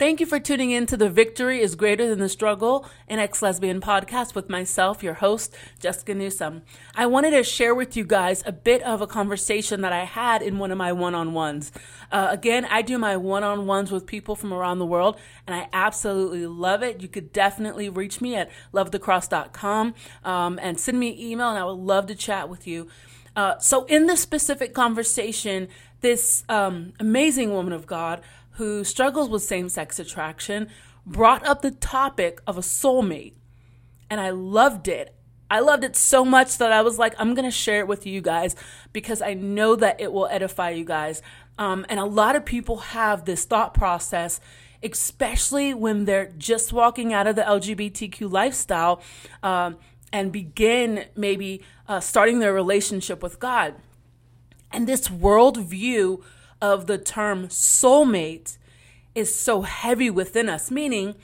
Thank you for tuning in to The Victory is Greater Than the Struggle, an ex lesbian podcast with myself, your host, Jessica Newsom. I wanted to share with you guys a bit of a conversation that I had in one of my one on ones. Uh, again, I do my one on ones with people from around the world, and I absolutely love it. You could definitely reach me at lovethecross.com um, and send me an email, and I would love to chat with you. Uh, so, in this specific conversation, this um, amazing woman of God, who struggles with same sex attraction brought up the topic of a soulmate. And I loved it. I loved it so much that I was like, I'm going to share it with you guys because I know that it will edify you guys. Um, and a lot of people have this thought process, especially when they're just walking out of the LGBTQ lifestyle um, and begin maybe uh, starting their relationship with God. And this worldview of the term soulmate is so heavy within us, meaning,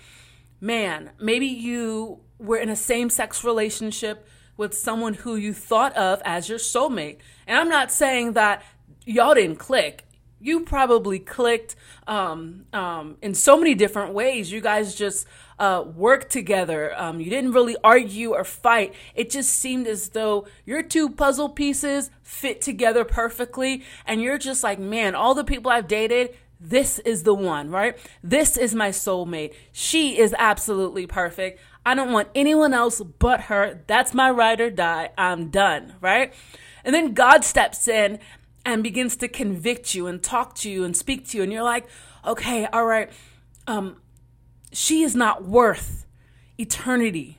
man, maybe you were in a same sex relationship with someone who you thought of as your soulmate. And I'm not saying that y'all didn't click. You probably clicked um, um, in so many different ways. You guys just uh, worked together. Um, you didn't really argue or fight. It just seemed as though your two puzzle pieces fit together perfectly. And you're just like, man, all the people I've dated, this is the one, right? This is my soulmate. She is absolutely perfect. I don't want anyone else but her. That's my ride or die. I'm done, right? And then God steps in and begins to convict you and talk to you and speak to you. And you're like, okay, all right, um, she is not worth eternity,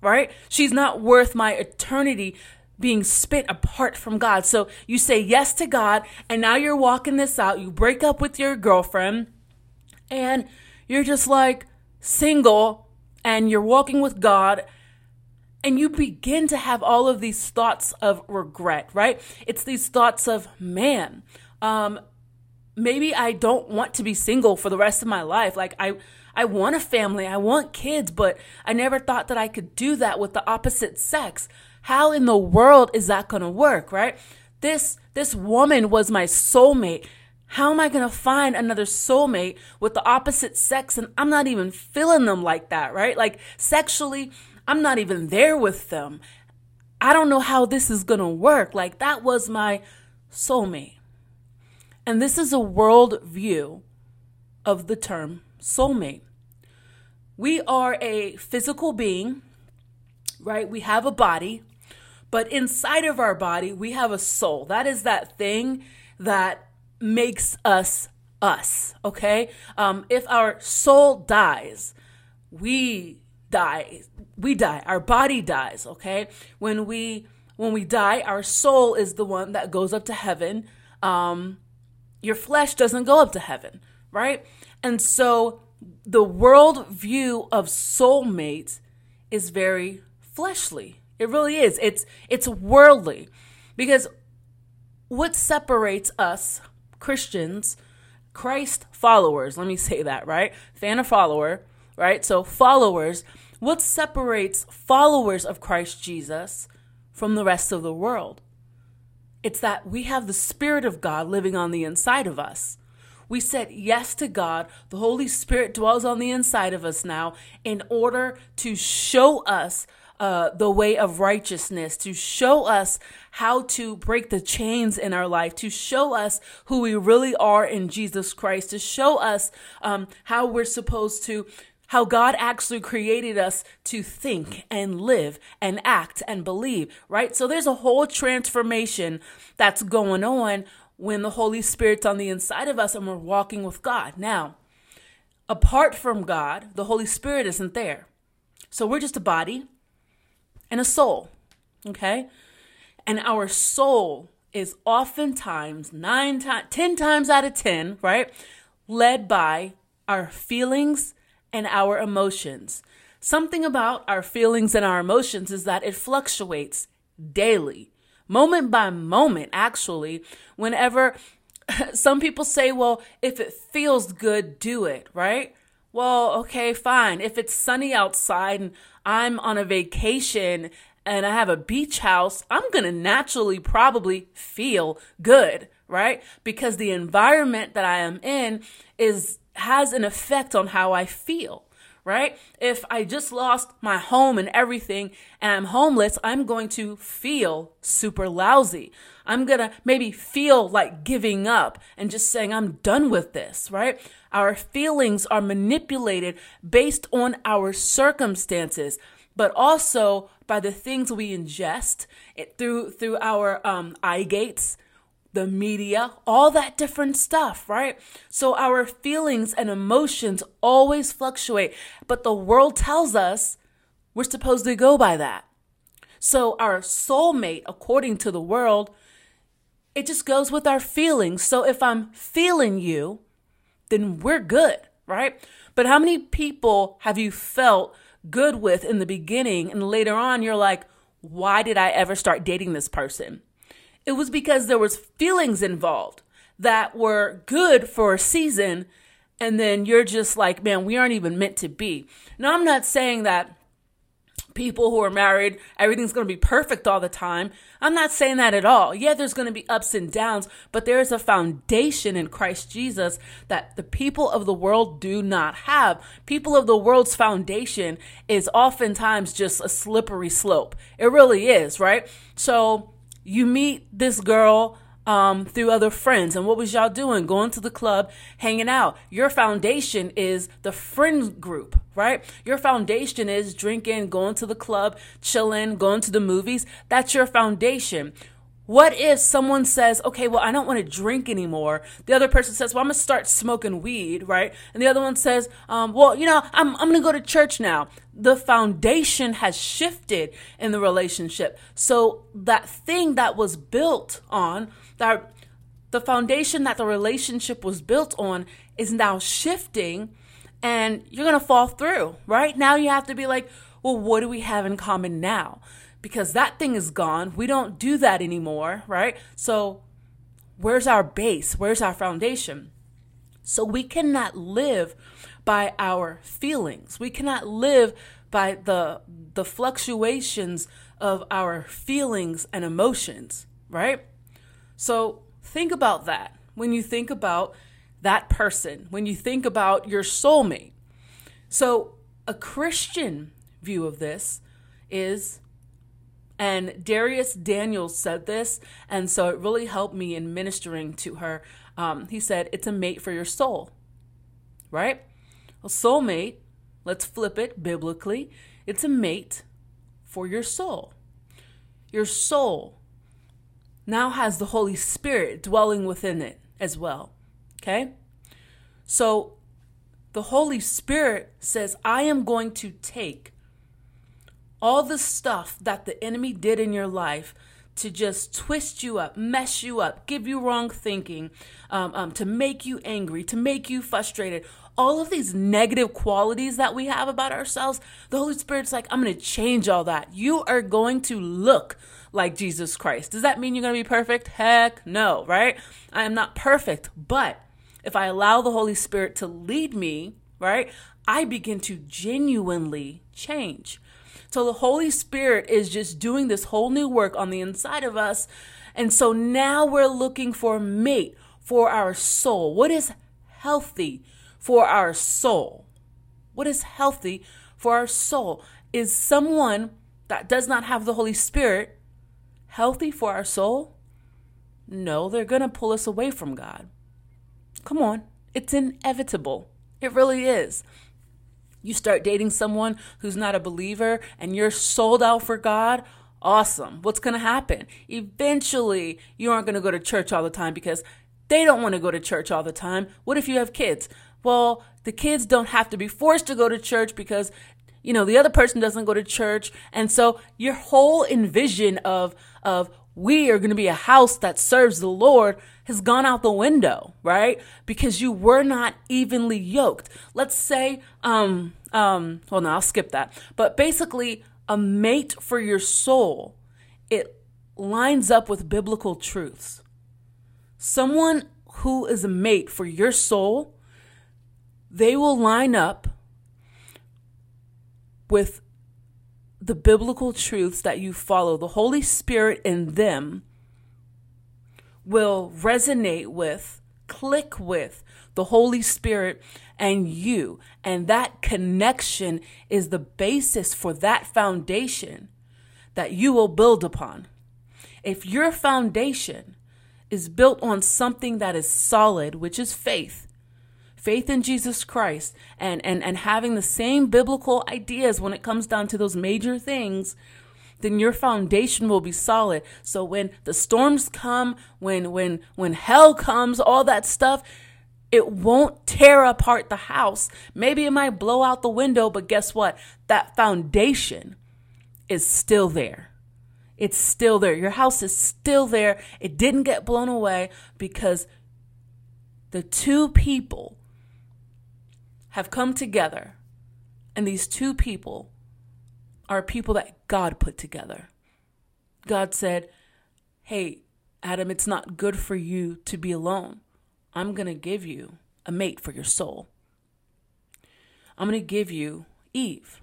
right? She's not worth my eternity being spit apart from God. So you say yes to God, and now you're walking this out. You break up with your girlfriend, and you're just like single, and you're walking with God. And you begin to have all of these thoughts of regret, right? It's these thoughts of, man, um, maybe I don't want to be single for the rest of my life. Like I I want a family, I want kids, but I never thought that I could do that with the opposite sex. How in the world is that going to work, right? This this woman was my soulmate. How am I going to find another soulmate with the opposite sex and I'm not even feeling them like that, right? Like sexually, I'm not even there with them. I don't know how this is going to work. Like that was my soulmate. And this is a world view of the term soulmate. We are a physical being, right? We have a body, but inside of our body, we have a soul. That is that thing that makes us us, okay? Um, if our soul dies, we die. We die. Our body dies, okay? When we when we die, our soul is the one that goes up to heaven. Um, your flesh doesn't go up to heaven, right? And so the world view of soulmates is very fleshly. It really is. It's it's worldly. Because what separates us Christians, Christ followers, let me say that, right? Fan a follower, right? So followers, what separates followers of Christ Jesus from the rest of the world? It's that we have the Spirit of God living on the inside of us. We said yes to God. The Holy Spirit dwells on the inside of us now in order to show us uh, the way of righteousness, to show us how to break the chains in our life, to show us who we really are in Jesus Christ, to show us um, how we're supposed to how God actually created us to think and live and act and believe, right? So there's a whole transformation that's going on when the Holy Spirit's on the inside of us and we're walking with God. Now, apart from God, the Holy Spirit isn't there. So we're just a body and a soul, okay? And our soul is oftentimes nine times, 10 times out of 10, right? Led by our feelings and our emotions. Something about our feelings and our emotions is that it fluctuates daily, moment by moment, actually. Whenever some people say, well, if it feels good, do it, right? Well, okay, fine. If it's sunny outside and I'm on a vacation and I have a beach house, I'm going to naturally probably feel good, right? Because the environment that I am in is has an effect on how I feel right? If I just lost my home and everything and I'm homeless, I'm going to feel super lousy. I'm going to maybe feel like giving up and just saying, I'm done with this, right? Our feelings are manipulated based on our circumstances, but also by the things we ingest it, through, through our um, eye gates, the media, all that different stuff, right? So our feelings and emotions always fluctuate, but the world tells us we're supposed to go by that. So our soulmate, according to the world, it just goes with our feelings. So if I'm feeling you, then we're good, right? But how many people have you felt good with in the beginning and later on you're like, why did I ever start dating this person? It was because there was feelings involved that were good for a season and then you're just like, man, we aren't even meant to be. Now, I'm not saying that people who are married, everything's going to be perfect all the time. I'm not saying that at all. Yeah, there's going to be ups and downs, but there is a foundation in Christ Jesus that the people of the world do not have. People of the world's foundation is oftentimes just a slippery slope. It really is, right? So, you meet this girl um, through other friends. And what was y'all doing? Going to the club, hanging out. Your foundation is the friend group, right? Your foundation is drinking, going to the club, chilling, going to the movies. That's your foundation. What if someone says, okay, well, I don't want to drink anymore? The other person says, well, I'm going to start smoking weed, right? And the other one says, um, well, you know, I'm, I'm going to go to church now. The foundation has shifted in the relationship. So that thing that was built on, that the foundation that the relationship was built on is now shifting and you're going to fall through, right? Now you have to be like, well, what do we have in common now? Because that thing is gone. We don't do that anymore, right? So, where's our base? Where's our foundation? So, we cannot live by our feelings. We cannot live by the the fluctuations of our feelings and emotions, right? So, think about that. When you think about that person, when you think about your soulmate. So, a Christian view of this is and Dharius Daniels said this, and so it really helped me in ministering to her. Um, he said, It's a mate for your soul, right? A soulmate, let's flip it biblically, it's a mate for your soul. Your soul now has the Holy Spirit dwelling within it as well, okay? So the Holy Spirit says, I am going to take all the stuff that the enemy did in your life to just twist you up, mess you up, give you wrong thinking, um, um, to make you angry, to make you frustrated. All of these negative qualities that we have about ourselves, the Holy Spirit's like, I'm going to change all that. You are going to look like Jesus Christ. Does that mean you're going to be perfect? Heck no, right? I am not perfect, but if I allow the Holy Spirit to lead me, right, I begin to genuinely change. So the Holy Spirit is just doing this whole new work on the inside of us. And so now we're looking for mate for our soul. What is healthy for our soul? What is healthy for our soul? Is someone that does not have the Holy Spirit healthy for our soul? No, they're going to pull us away from God. Come on, it's inevitable. It really is you start dating someone who's not a believer and you're sold out for God, awesome. What's going to happen? Eventually, you aren't going to go to church all the time because they don't want to go to church all the time. What if you have kids? Well, the kids don't have to be forced to go to church because you know the other person doesn't go to church and so your whole envision of of we are going to be a house that serves the Lord has gone out the window, right? Because you were not evenly yoked. Let's say, um, um, well, no, I'll skip that. But basically, a mate for your soul, it lines up with biblical truths. Someone who is a mate for your soul, they will line up with the biblical truths that you follow. The Holy Spirit in them will resonate with, click with the Holy Spirit and you. And that connection is the basis for that foundation that you will build upon. If your foundation is built on something that is solid, which is faith, faith in Jesus Christ, and, and, and having the same biblical ideas when it comes down to those major things, then your foundation will be solid. So when the storms come, when when when hell comes, all that stuff, it won't tear apart the house. Maybe it might blow out the window, but guess what? That foundation is still there. It's still there. Your house is still there. It didn't get blown away because the two people have come together, and these two people are people that God put together. God said, Hey, Adam, it's not good for you to be alone. I'm going to give you a mate for your soul. I'm going to give you Eve.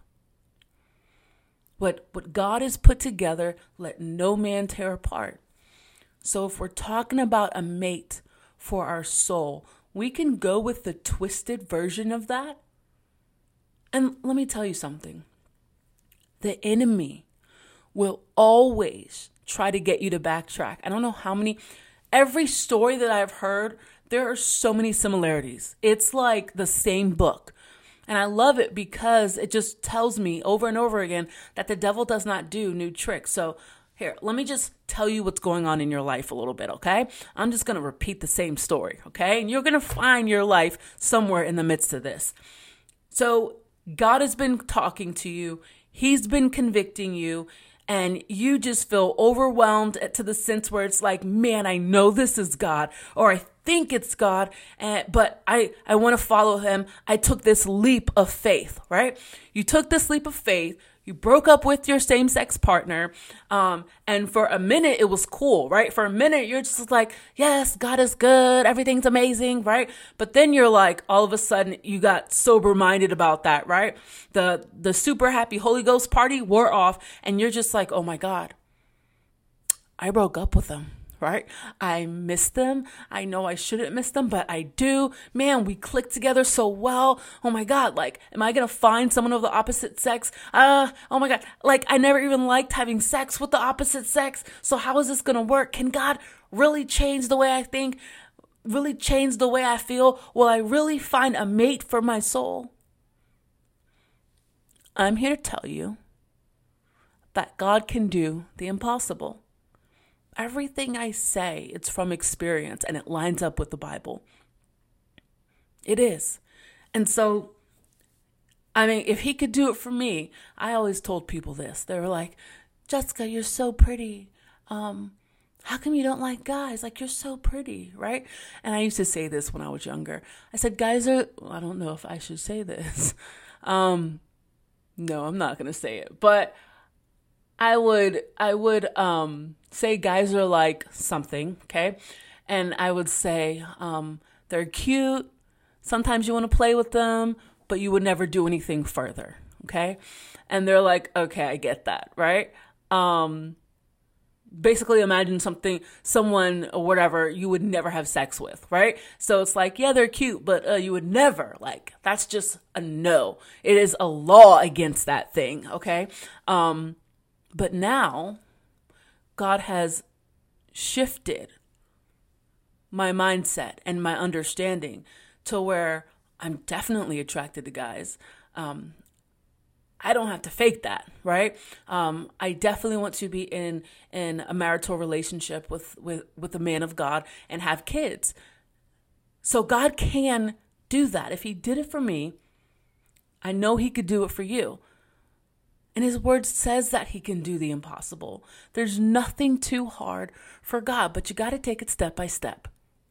What, what God has put together, let no man tear apart. So, if we're talking about a mate for our soul, we can go with the twisted version of that. And let me tell you something the enemy will always try to get you to backtrack. I don't know how many, every story that I've heard, there are so many similarities. It's like the same book. And I love it because it just tells me over and over again that the devil does not do new tricks. So, here, let me just tell you what's going on in your life a little bit, okay? I'm just gonna repeat the same story, okay? And you're gonna find your life somewhere in the midst of this. So, God has been talking to you, He's been convicting you, and you just feel overwhelmed to the sense where it's like, man, I know this is God, or I think it's God, and, but I, I want to follow him. I took this leap of faith, right? You took this leap of faith you broke up with your same sex partner. Um, and for a minute, it was cool, right? For a minute, you're just like, yes, God is good. Everything's amazing, right? But then you're like, all of a sudden, you got sober minded about that, right? The, the super happy Holy Ghost party wore off and you're just like, oh my God, I broke up with them right? I miss them. I know I shouldn't miss them, but I do. Man, we click together so well. Oh my God. Like, am I going to find someone of the opposite sex? Uh, oh my God. Like, I never even liked having sex with the opposite sex. So how is this going to work? Can God really change the way I think? Really change the way I feel? Will I really find a mate for my soul? I'm here to tell you that God can do the impossible everything I say, it's from experience and it lines up with the Bible. It is. And so, I mean, if he could do it for me, I always told people this. They were like, Jessica, you're so pretty. Um, how come you don't like guys? Like, you're so pretty, right? And I used to say this when I was younger. I said, guys are, well, I don't know if I should say this. Um, no, I'm not going to say it. But I would I would um say guys are like something, okay? And I would say um they're cute. Sometimes you want to play with them, but you would never do anything further, okay? And they're like, "Okay, I get that." Right? Um basically imagine something someone or whatever you would never have sex with right so it's like yeah they're cute but uh, you would never like that's just a no it is a law against that thing okay um but now, God has shifted my mindset and my understanding to where I'm definitely attracted to guys. Um, I don't have to fake that, right? Um, I definitely want to be in in a marital relationship with with with a man of God and have kids. So God can do that. If He did it for me, I know He could do it for you. And his word says that he can do the impossible. There's nothing too hard for God, but you got to take it step by step.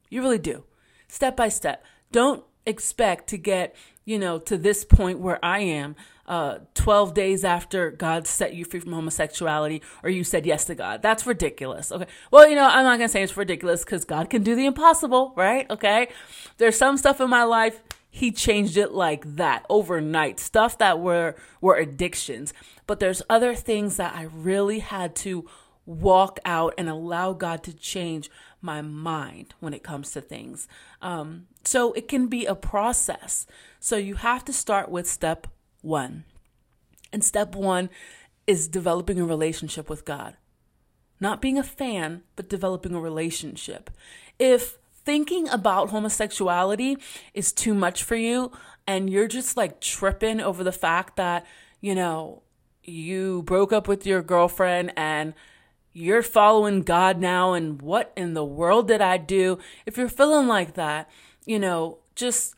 You really do. Step by step. Don't expect to get, you know, to this point where I am uh, 12 days after God set you free from homosexuality or you said yes to God. That's ridiculous. Okay. Well, you know, I'm not going to say it's ridiculous because God can do the impossible, right? Okay. There's some stuff in my life he changed it like that overnight stuff that were were addictions but there's other things that i really had to walk out and allow god to change my mind when it comes to things. Um, so it can be a process. So you have to start with step one. And step one is developing a relationship with God. Not being a fan, but developing a relationship. If thinking about homosexuality is too much for you and you're just like tripping over the fact that, you know, you broke up with your girlfriend and you're following God now and what in the world did I do? If you're feeling like that, you know, just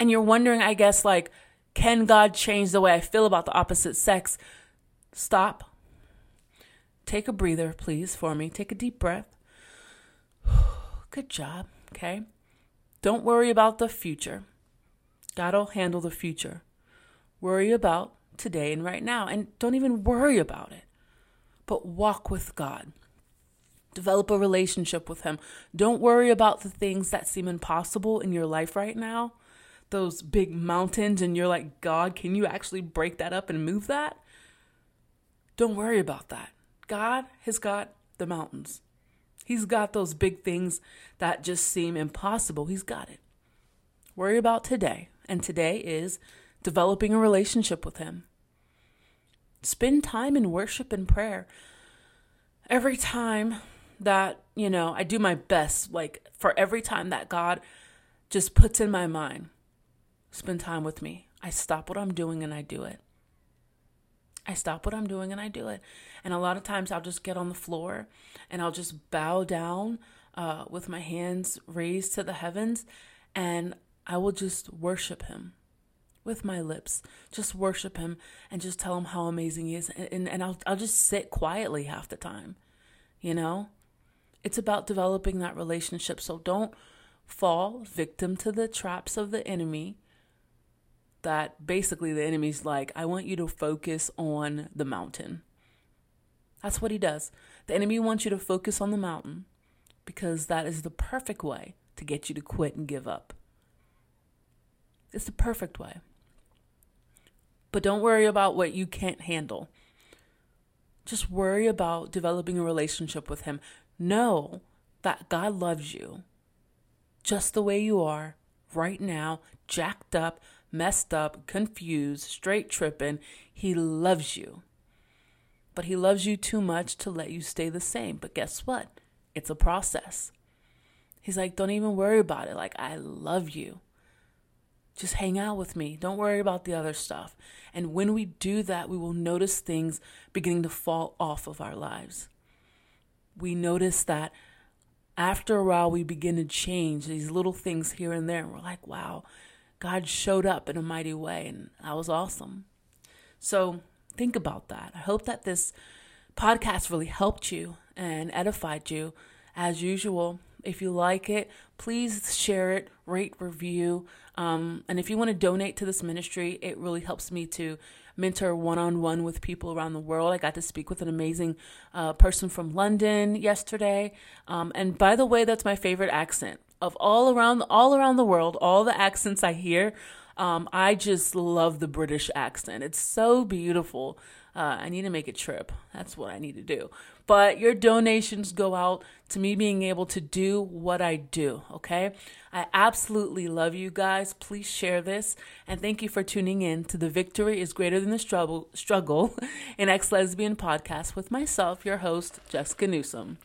and you're wondering, I guess, like, can God change the way I feel about the opposite sex? Stop. Take a breather, please, for me. Take a deep breath. Good job, okay? Don't worry about the future. God will handle the future. Worry about today and right now, and don't even worry about it but walk with God. Develop a relationship with Him. Don't worry about the things that seem impossible in your life right now, those big mountains, and you're like, God, can you actually break that up and move that? Don't worry about that. God has got the mountains. He's got those big things that just seem impossible. He's got it. Worry about today. And today is developing a relationship with Him. Spend time in worship and prayer. Every time that, you know, I do my best, like for every time that God just puts in my mind, spend time with me. I stop what I'm doing and I do it. I stop what I'm doing and I do it. And a lot of times I'll just get on the floor and I'll just bow down uh, with my hands raised to the heavens and I will just worship Him with my lips. Just worship him and just tell him how amazing he is. And, and, and I'll, I'll just sit quietly half the time, you know? It's about developing that relationship. So don't fall victim to the traps of the enemy. That basically the enemy's like, I want you to focus on the mountain. That's what he does. The enemy wants you to focus on the mountain because that is the perfect way to get you to quit and give up. It's the perfect way. But don't worry about what you can't handle. Just worry about developing a relationship with Him. Know that God loves you just the way you are right now, jacked up, messed up, confused, straight tripping. He loves you. But He loves you too much to let you stay the same. But guess what? It's a process. He's like, don't even worry about it. Like, I love you. Just hang out with me. Don't worry about the other stuff. And when we do that, we will notice things beginning to fall off of our lives. We notice that after a while, we begin to change these little things here and there. And we're like, wow, God showed up in a mighty way. And that was awesome. So think about that. I hope that this podcast really helped you and edified you. As usual, if you like it, please share it, rate, review. Um, and if you want to donate to this ministry, it really helps me to mentor one on one with people around the world. I got to speak with an amazing uh, person from London yesterday. Um, and by the way, that's my favorite accent of all around all around the world. All the accents I hear, um, I just love the British accent. It's so beautiful. Uh, I need to make a trip. That's what I need to do. But your donations go out to me being able to do what I do, okay? I absolutely love you guys. Please share this. And thank you for tuning in to the Victory is Greater Than the Struggle, struggle an Ex Lesbian podcast with myself, your host, Jessica Newsom.